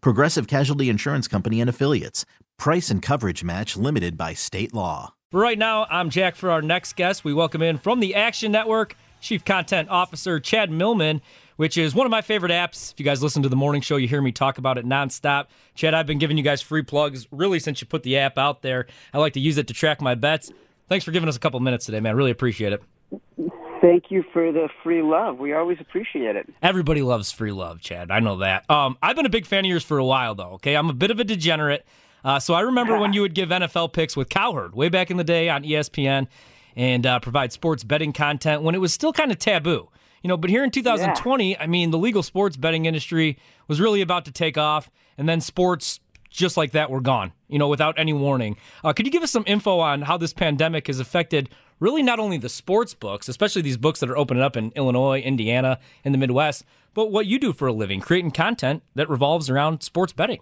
Progressive Casualty Insurance Company and Affiliates. Price and coverage match limited by state law. Right now, I'm Jack. For our next guest, we welcome in from the Action Network, Chief Content Officer Chad Millman which is one of my favorite apps. If you guys listen to the morning show, you hear me talk about it nonstop. Chad, I've been giving you guys free plugs really since you put the app out there. I like to use it to track my bets. Thanks for giving us a couple minutes today, man. Really appreciate it. Thank you for the free love. We always appreciate it. Everybody loves free love, Chad. I know that. Um, I've been a big fan of yours for a while, though. Okay, I'm a bit of a degenerate. Uh, so I remember when you would give NFL picks with Cowherd way back in the day on ESPN and uh, provide sports betting content when it was still kind of taboo. You know, but here in 2020, yeah. I mean, the legal sports betting industry was really about to take off, and then sports just like that were gone, you know, without any warning. Uh, could you give us some info on how this pandemic has affected really not only the sports books, especially these books that are opening up in Illinois, Indiana, and the Midwest, but what you do for a living, creating content that revolves around sports betting?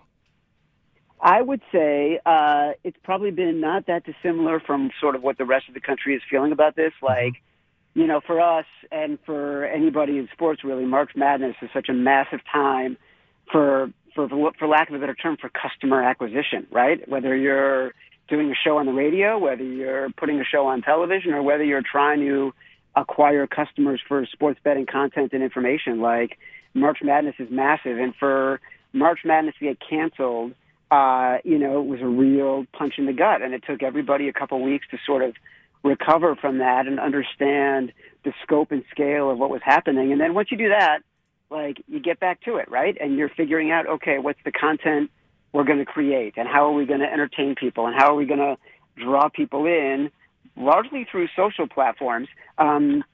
I would say uh, it's probably been not that dissimilar from sort of what the rest of the country is feeling about this. Mm-hmm. Like, you know, for us and for anybody in sports, really, March Madness is such a massive time for, for, for lack of a better term, for customer acquisition, right? Whether you're doing a show on the radio, whether you're putting a show on television, or whether you're trying to acquire customers for sports betting content and information, like March Madness is massive. And for March Madness to get canceled, uh, you know, it was a real punch in the gut. And it took everybody a couple weeks to sort of recover from that and understand the scope and scale of what was happening. And then once you do that, like you get back to it, right? And you're figuring out, okay, what's the content we're going to create and how are we going to entertain people and how are we going to draw people in largely through social platforms um,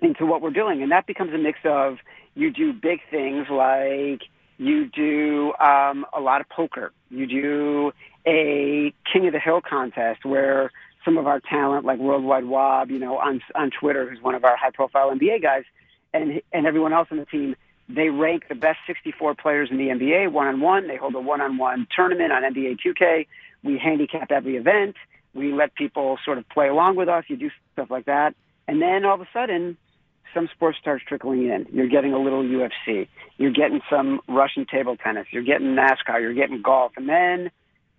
into what we're doing. And that becomes a mix of you do big things like you do um, a lot of poker. You do a King of the Hill contest where some of our talent, like Worldwide Wob, you know, on on Twitter, who's one of our high-profile NBA guys, and and everyone else on the team, they rank the best 64 players in the NBA one-on-one. They hold a one-on-one tournament on NBA 2K. We handicap every event. We let people sort of play along with us. You do stuff like that, and then all of a sudden, some sports starts trickling in. You're getting a little UFC. You're getting some Russian table tennis. You're getting NASCAR. You're getting golf, and then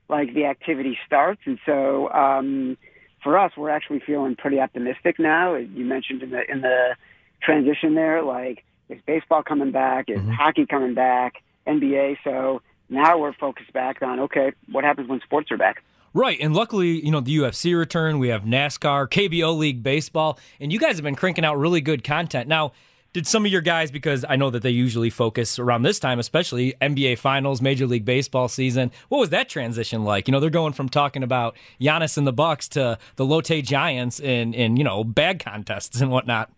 like the activity starts. And so um, for us, we're actually feeling pretty optimistic now. You mentioned in the in the transition there, like is baseball coming back? Is mm-hmm. hockey coming back? NBA. So now we're focused back on okay, what happens when sports are back? Right, and luckily, you know, the UFC return, we have NASCAR, KBO League baseball, and you guys have been cranking out really good content. Now, did some of your guys because I know that they usually focus around this time, especially NBA Finals, Major League Baseball season. What was that transition like? You know, they're going from talking about Giannis and the Bucks to the Lotte Giants in in you know bag contests and whatnot.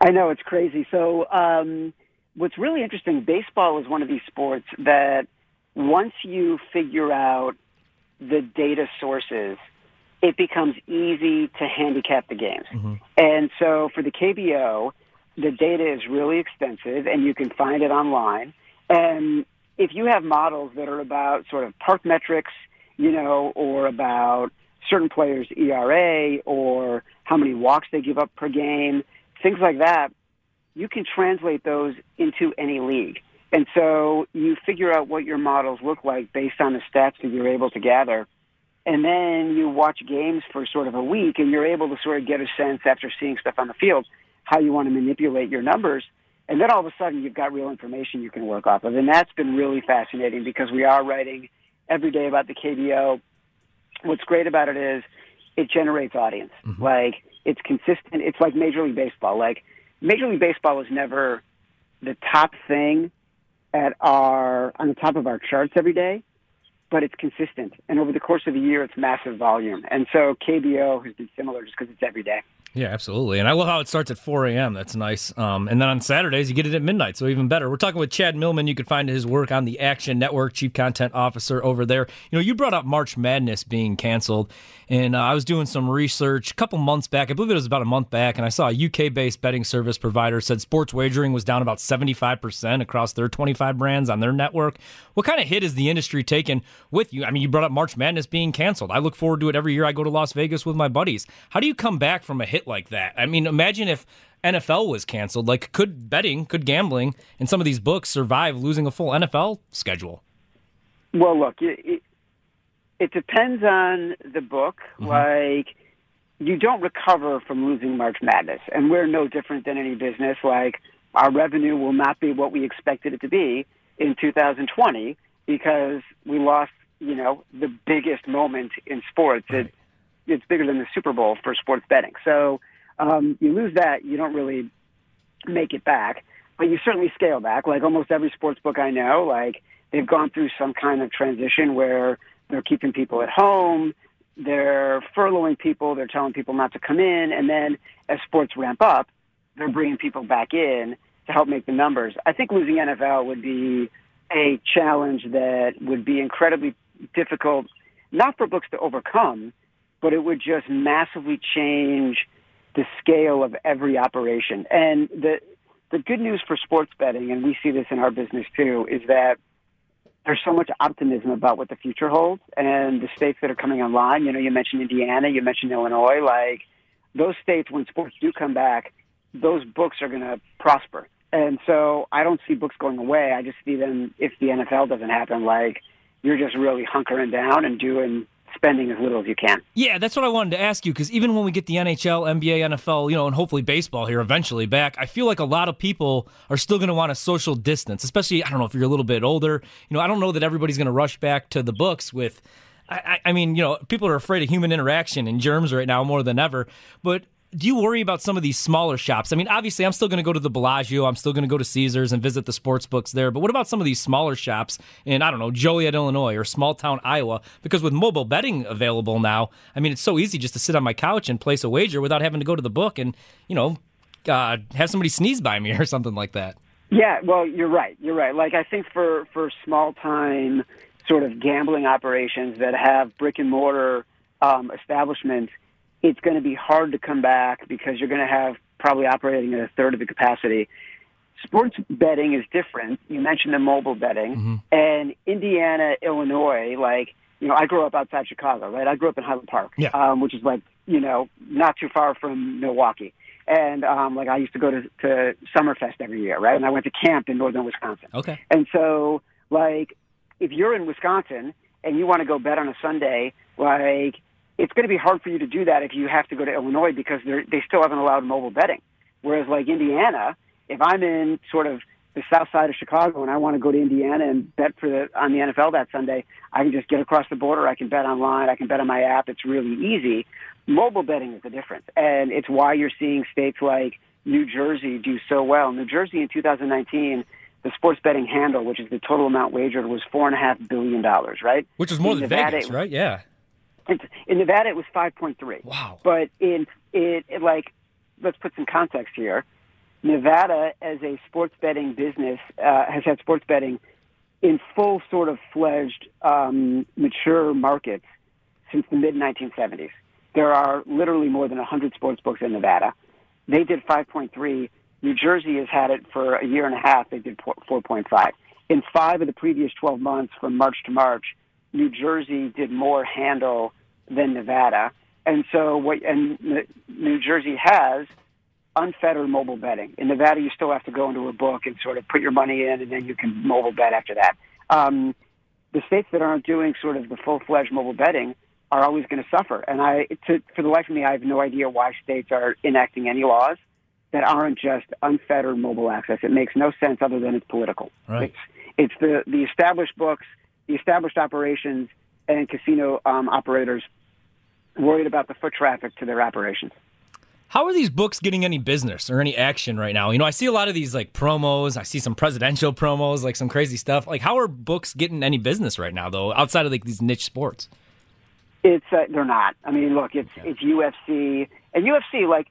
I know it's crazy. So, um, what's really interesting, baseball is one of these sports that once you figure out the data sources, it becomes easy to handicap the games. Mm-hmm. And so, for the KBO the data is really extensive and you can find it online. And if you have models that are about sort of park metrics, you know, or about certain players' ERA or how many walks they give up per game, things like that, you can translate those into any league. And so you figure out what your models look like based on the stats that you're able to gather. And then you watch games for sort of a week and you're able to sort of get a sense after seeing stuff on the field how you want to manipulate your numbers. And then all of a sudden you've got real information you can work off of. And that's been really fascinating because we are writing every day about the KBO. What's great about it is it generates audience. Mm-hmm. Like it's consistent. It's like Major League Baseball. Like Major League Baseball was never the top thing at our on the top of our charts every day, but it's consistent. And over the course of a year, it's massive volume. And so KBO has been similar just because it's every day. Yeah, absolutely. And I love how it starts at 4 a.m. That's nice. Um, and then on Saturdays, you get it at midnight, so even better. We're talking with Chad Millman. You can find his work on the Action Network, Chief Content Officer over there. You know, you brought up March Madness being canceled, and uh, I was doing some research a couple months back. I believe it was about a month back, and I saw a UK based betting service provider said sports wagering was down about 75% across their 25 brands on their network. What kind of hit is the industry taking with you? I mean, you brought up March Madness being canceled. I look forward to it every year. I go to Las Vegas with my buddies. How do you come back from a hit like that? I mean, imagine if NFL was canceled. Like, could betting, could gambling, and some of these books survive losing a full NFL schedule? Well, look, it, it, it depends on the book. Mm-hmm. Like, you don't recover from losing March Madness, and we're no different than any business. Like, our revenue will not be what we expected it to be in 2020 because we lost, you know, the biggest moment in sports. It, it's bigger than the Super Bowl for sports betting. So um, you lose that, you don't really make it back, but you certainly scale back. Like almost every sports book I know, like they've gone through some kind of transition where they're keeping people at home, they're furloughing people, they're telling people not to come in, and then as sports ramp up, they're bringing people back in to help make the numbers. I think losing NFL would be a challenge that would be incredibly difficult, not for books to overcome, but it would just massively change the scale of every operation. And the the good news for sports betting, and we see this in our business too, is that there's so much optimism about what the future holds and the states that are coming online. You know, you mentioned Indiana, you mentioned Illinois, like those states when sports do come back, those books are going to prosper. And so I don't see books going away. I just see them if the NFL doesn't happen, like you're just really hunkering down and doing spending as little as you can. Yeah, that's what I wanted to ask you because even when we get the NHL, NBA, NFL, you know, and hopefully baseball here eventually back, I feel like a lot of people are still going to want a social distance, especially, I don't know, if you're a little bit older. You know, I don't know that everybody's going to rush back to the books with. I, I mean, you know, people are afraid of human interaction and germs right now more than ever. But do you worry about some of these smaller shops? I mean, obviously, I'm still going to go to the Bellagio. I'm still going to go to Caesars and visit the sports books there. But what about some of these smaller shops in, I don't know, Joliet, Illinois or small town Iowa? Because with mobile betting available now, I mean, it's so easy just to sit on my couch and place a wager without having to go to the book and, you know, uh, have somebody sneeze by me or something like that. Yeah, well, you're right. You're right. Like I think for for small time sort of gambling operations that have brick and mortar um, establishments, it's going to be hard to come back because you're going to have probably operating at a third of the capacity. Sports betting is different. You mentioned the mobile betting, and Indiana, Illinois, like you know, I grew up outside Chicago, right? I grew up in Highland Park, Yeah. um, which is like you know not too far from Milwaukee. And um, like I used to go to, to Summerfest every year, right? And I went to camp in northern Wisconsin. Okay. And so, like, if you're in Wisconsin and you want to go bet on a Sunday, like, it's going to be hard for you to do that if you have to go to Illinois because they're, they still haven't allowed mobile betting. Whereas, like, Indiana, if I'm in sort of the south side of Chicago and I want to go to Indiana and bet for the on the NFL that Sunday, I can just get across the border. I can bet online. I can bet on my app. It's really easy. Mobile betting is the difference, and it's why you're seeing states like New Jersey do so well. New Jersey in 2019, the sports betting handle, which is the total amount wagered, was four and a half billion dollars. Right, Which is more In than Nevada, Vegas, right? Yeah. In Nevada, it was 5.3. Wow. But in it, it like, let's put some context here. Nevada, as a sports betting business, uh, has had sports betting in full sort of fledged, um, mature markets since the mid 1970s. There are literally more than 100 sports books in Nevada. They did 5.3. New Jersey has had it for a year and a half. They did 4.5. In five of the previous 12 months, from March to March, New Jersey did more handle than Nevada. And so what and New Jersey has unfettered mobile betting. In Nevada, you still have to go into a book and sort of put your money in, and then you can mobile bet after that. Um, the states that aren't doing sort of the full-fledged mobile betting are always going to suffer. And I, to, for the life of me, I have no idea why states are enacting any laws that aren't just unfettered mobile access. It makes no sense other than it's political. Right. It's, it's the, the established books the established operations and casino um, operators worried about the foot traffic to their operations. How are these books getting any business or any action right now? You know, I see a lot of these like promos. I see some presidential promos, like some crazy stuff. Like, how are books getting any business right now, though, outside of like these niche sports? It's uh, they're not. I mean, look, it's it's UFC and UFC like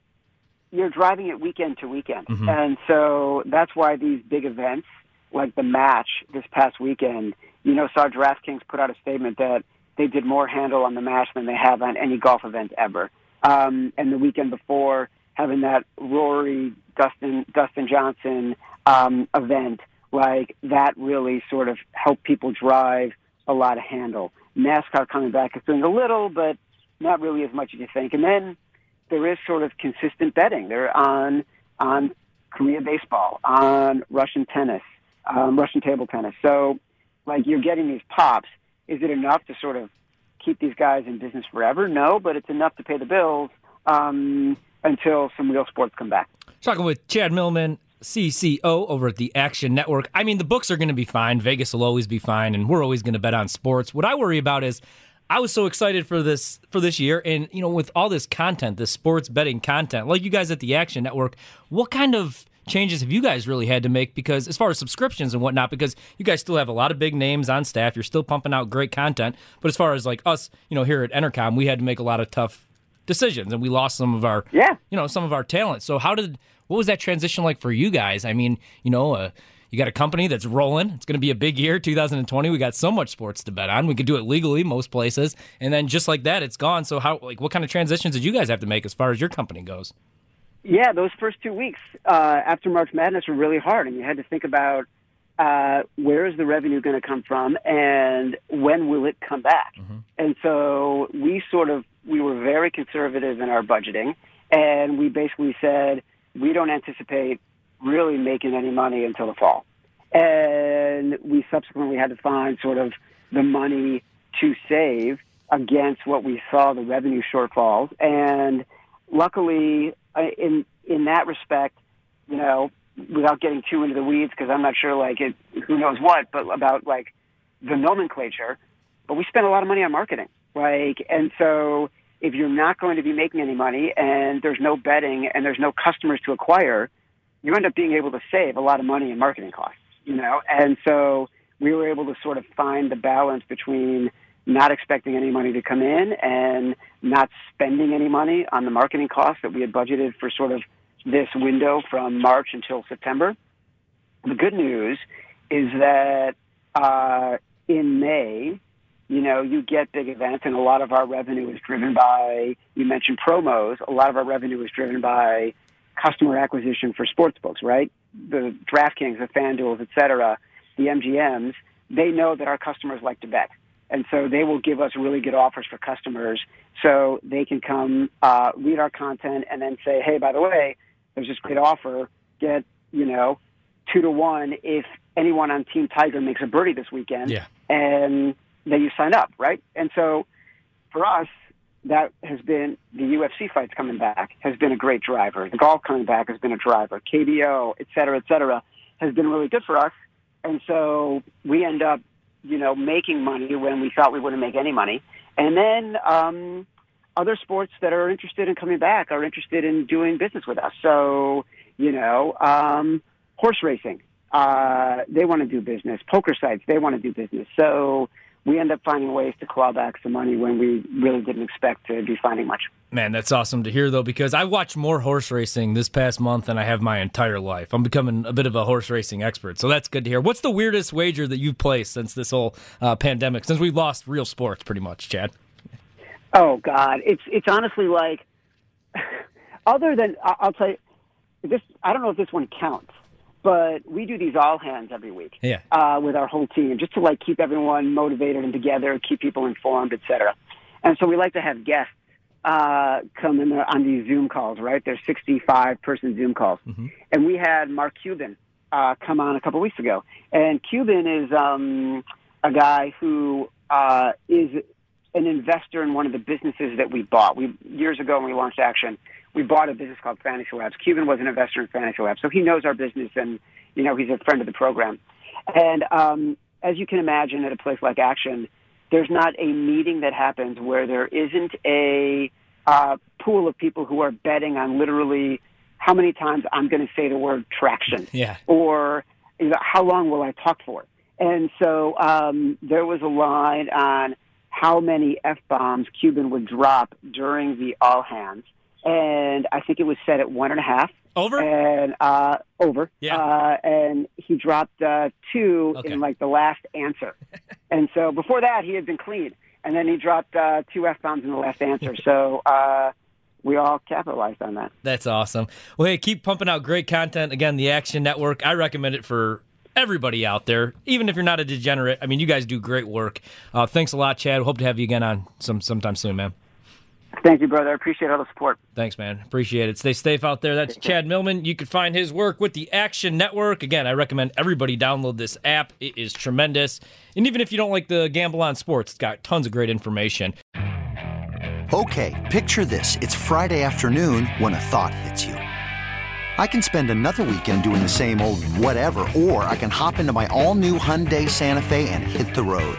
you're driving it weekend to weekend, Mhm. and so that's why these big events like the match this past weekend, you know, saw DraftKings put out a statement that they did more handle on the match than they have on any golf event ever. Um, and the weekend before, having that Rory Dustin Dustin Johnson um, event, like that really sort of helped people drive a lot of handle. NASCAR coming back is doing a little, but not really as much as you think. And then there is sort of consistent betting. They're on on Korea baseball, on Russian tennis, um, Russian table tennis. So, like you're getting these pops. Is it enough to sort of keep these guys in business forever? No, but it's enough to pay the bills um, until some real sports come back. Talking with Chad Millman, CCO over at the Action Network. I mean, the books are going to be fine. Vegas will always be fine, and we're always going to bet on sports. What I worry about is I was so excited for this for this year, and you know, with all this content, this sports betting content, like you guys at the Action Network, what kind of changes have you guys really had to make? Because as far as subscriptions and whatnot, because you guys still have a lot of big names on staff, you're still pumping out great content. But as far as like us, you know, here at Entercom, we had to make a lot of tough decisions, and we lost some of our Yeah. you know some of our talent. So how did what was that transition like for you guys? I mean, you know, uh, you got a company that's rolling. It's going to be a big year, 2020. We got so much sports to bet on. We could do it legally most places, and then just like that, it's gone. So how like what kind of transitions did you guys have to make as far as your company goes? Yeah, those first two weeks uh, after March Madness were really hard, and you had to think about uh, where is the revenue going to come from, and when will it come back. And so we sort of we were very conservative in our budgeting, and we basically said we don't anticipate really making any money until the fall. And we subsequently had to find sort of the money to save against what we saw the revenue shortfalls. And luckily, in in that respect, you know, without getting too into the weeds, because I'm not sure, like, it, who knows what, but about like the nomenclature. But we spent a lot of money on marketing, like, and so if you're not going to be making any money and there's no betting and there's no customers to acquire, you end up being able to save a lot of money in marketing costs, you know? And so we were able to sort of find the balance between not expecting any money to come in and not spending any money on the marketing costs that we had budgeted for sort of this window from March until September. The good news is that uh, in May, you know, you get big events, and a lot of our revenue is driven by, you mentioned promos, a lot of our revenue is driven by customer acquisition for sports books, right? The DraftKings, the FanDuels, et cetera, the MGMs, they know that our customers like to bet. And so they will give us really good offers for customers so they can come uh, read our content and then say, hey, by the way, there's this great offer. Get, you know, two to one if anyone on Team Tiger makes a birdie this weekend. Yeah. And then you sign up, right? And so for us, that has been the UFC fights coming back has been a great driver. The golf coming back has been a driver. KBO, et cetera, et cetera, has been really good for us. And so we end up, you know, making money when we thought we wouldn't make any money. And then um, other sports that are interested in coming back are interested in doing business with us. So, you know, um, horse racing, uh, they want to do business. Poker sites, they want to do business. So we end up finding ways to claw back some money when we really didn't expect to be finding much. Man, that's awesome to hear though, because I watched more horse racing this past month than I have my entire life. I'm becoming a bit of a horse racing expert, so that's good to hear. What's the weirdest wager that you've placed since this whole uh, pandemic? Since we've lost real sports, pretty much, Chad. Oh God, it's it's honestly like, other than I'll tell you, this I don't know if this one counts, but we do these all hands every week. Yeah. uh, with our whole team, just to like keep everyone motivated and together, keep people informed, et cetera. And so we like to have guests uh, come in on these Zoom calls, right? There's 65 person Zoom calls, and we had Mark Cuban uh, come on a couple weeks ago, and Cuban is um, a guy who uh, is an investor in one of the businesses that we bought. We years ago when we launched Action, we bought a business called Fantasy Labs. Cuban was an investor in Fantasy Labs, so he knows our business, and you know he's a friend of the program. And um, as you can imagine, at a place like Action, there's not a meeting that happens where there isn't a uh, pool of people who are betting on literally how many times I'm going to say the word traction, Yeah. or you know, how long will I talk for. And so um, there was a line on how many f bombs Cuban would drop during the all hands, and I think it was set at one and a half Over? and uh, over. Yeah. Uh, and he dropped uh, two Okay. in like the last answer. and so before that, he had been clean, and then he dropped uh, two f bombs in the last answer. So uh, we all capitalized on that. That's awesome. Well, hey, keep pumping out great content. Again, the Action Network. I recommend it for everybody out there, even if you're not a degenerate. I mean, you guys do great work. Uh, thanks a lot, Chad. Hope to have you again on some sometime soon, man. Thank you, brother. I appreciate all the support. Thanks, man. Appreciate it. Stay safe out there. That's Chad Millman. You can find his work with the Action Network. Again, I recommend everybody download this app. It is tremendous. And even if you don't like the gamble on sports, it's got tons of great information. Okay, picture this. It's Friday afternoon when a thought hits you. I can spend another weekend doing the same old whatever, or I can hop into my all new Hyundai Santa Fe and hit the road.